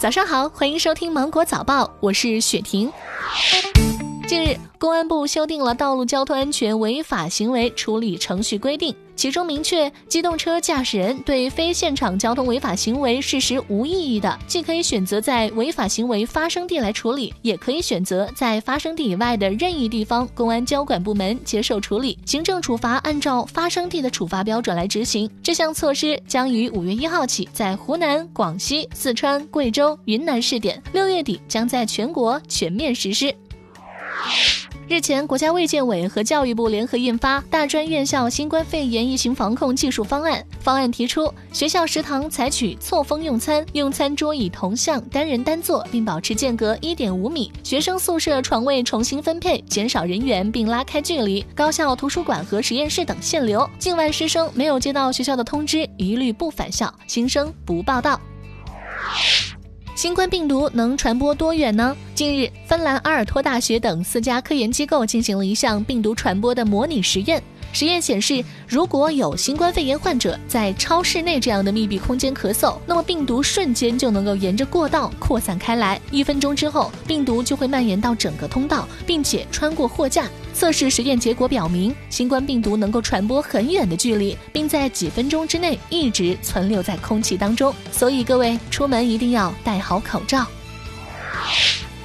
早上好，欢迎收听芒果早报，我是雪婷。近日，公安部修订了《道路交通安全违法行为处理程序规定》，其中明确，机动车驾驶人对非现场交通违法行为事实无异议的，既可以选择在违法行为发生地来处理，也可以选择在发生地以外的任意地方公安交管部门接受处理。行政处罚按照发生地的处罚标准来执行。这项措施将于五月一号起在湖南、广西、四川、贵州、云南试点，六月底将在全国全面实施。日前，国家卫健委和教育部联合印发《大专院校新冠肺炎疫情防控技术方案》。方案提出，学校食堂采取错峰用餐，用餐桌椅同向，单人单坐，并保持间隔一点五米；学生宿舍床位重新分配，减少人员并拉开距离；高校图书馆和实验室等限流。境外师生没有接到学校的通知，一律不返校，新生不报到。新冠病毒能传播多远呢？近日，芬兰阿尔托大学等四家科研机构进行了一项病毒传播的模拟实验。实验显示，如果有新冠肺炎患者在超市内这样的密闭空间咳嗽，那么病毒瞬间就能够沿着过道扩散开来。一分钟之后，病毒就会蔓延到整个通道，并且穿过货架。测试实验结果表明，新冠病毒能够传播很远的距离，并在几分钟之内一直存留在空气当中。所以各位出门一定要戴好口罩。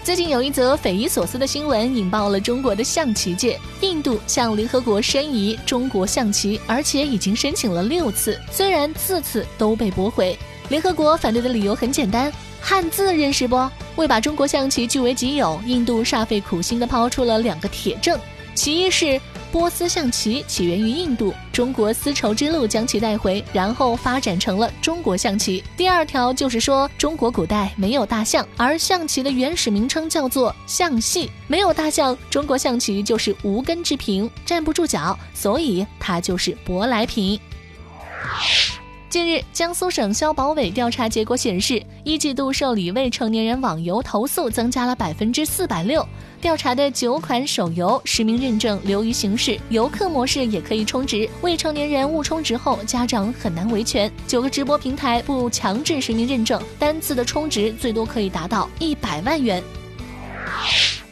最近有一则匪夷所思的新闻引爆了中国的象棋界。印度向联合国申遗中国象棋，而且已经申请了六次，虽然次次都被驳回。联合国反对的理由很简单：汉字认识不？为把中国象棋据为己有，印度煞费苦心地抛出了两个铁证。其一是波斯象棋起源于印度，中国丝绸之路将其带回，然后发展成了中国象棋。第二条就是说，中国古代没有大象，而象棋的原始名称叫做象戏，没有大象，中国象棋就是无根之萍，站不住脚，所以它就是舶来品。近日，江苏省消保委调查结果显示，一季度受理未成年人网游投诉增加了百分之四百六。调查的九款手游实名认证流于形式，游客模式也可以充值，未成年人误充值后，家长很难维权。九个直播平台不强制实名认证，单次的充值最多可以达到一百万元。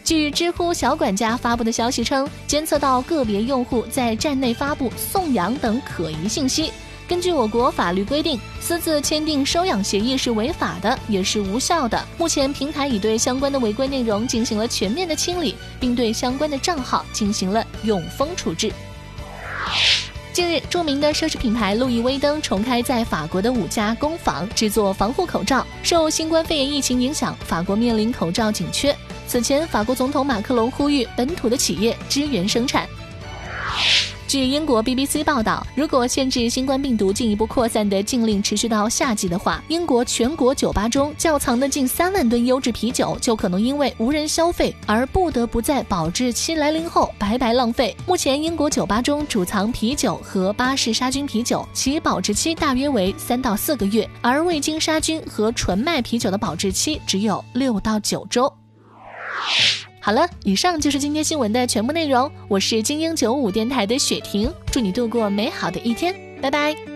据知乎小管家发布的消息称，监测到个别用户在站内发布送养等可疑信息。根据我国法律规定，私自签订收养协议是违法的，也是无效的。目前，平台已对相关的违规内容进行了全面的清理，并对相关的账号进行了永封处置。近日，著名的奢侈品牌路易威登重开在法国的五家工坊制作防护口罩。受新冠肺炎疫情影响，法国面临口罩紧缺。此前，法国总统马克龙呼吁本土的企业支援生产。据英国 BBC 报道，如果限制新冠病毒进一步扩散的禁令持续到夏季的话，英国全国酒吧中窖藏的近三万吨优质啤酒就可能因为无人消费而不得不在保质期来临后白白浪费。目前，英国酒吧中储藏啤酒和巴氏杀菌啤酒，其保质期大约为三到四个月，而未经杀菌和纯麦啤酒的保质期只有六到九周。好了，以上就是今天新闻的全部内容。我是精英九五电台的雪婷，祝你度过美好的一天，拜拜。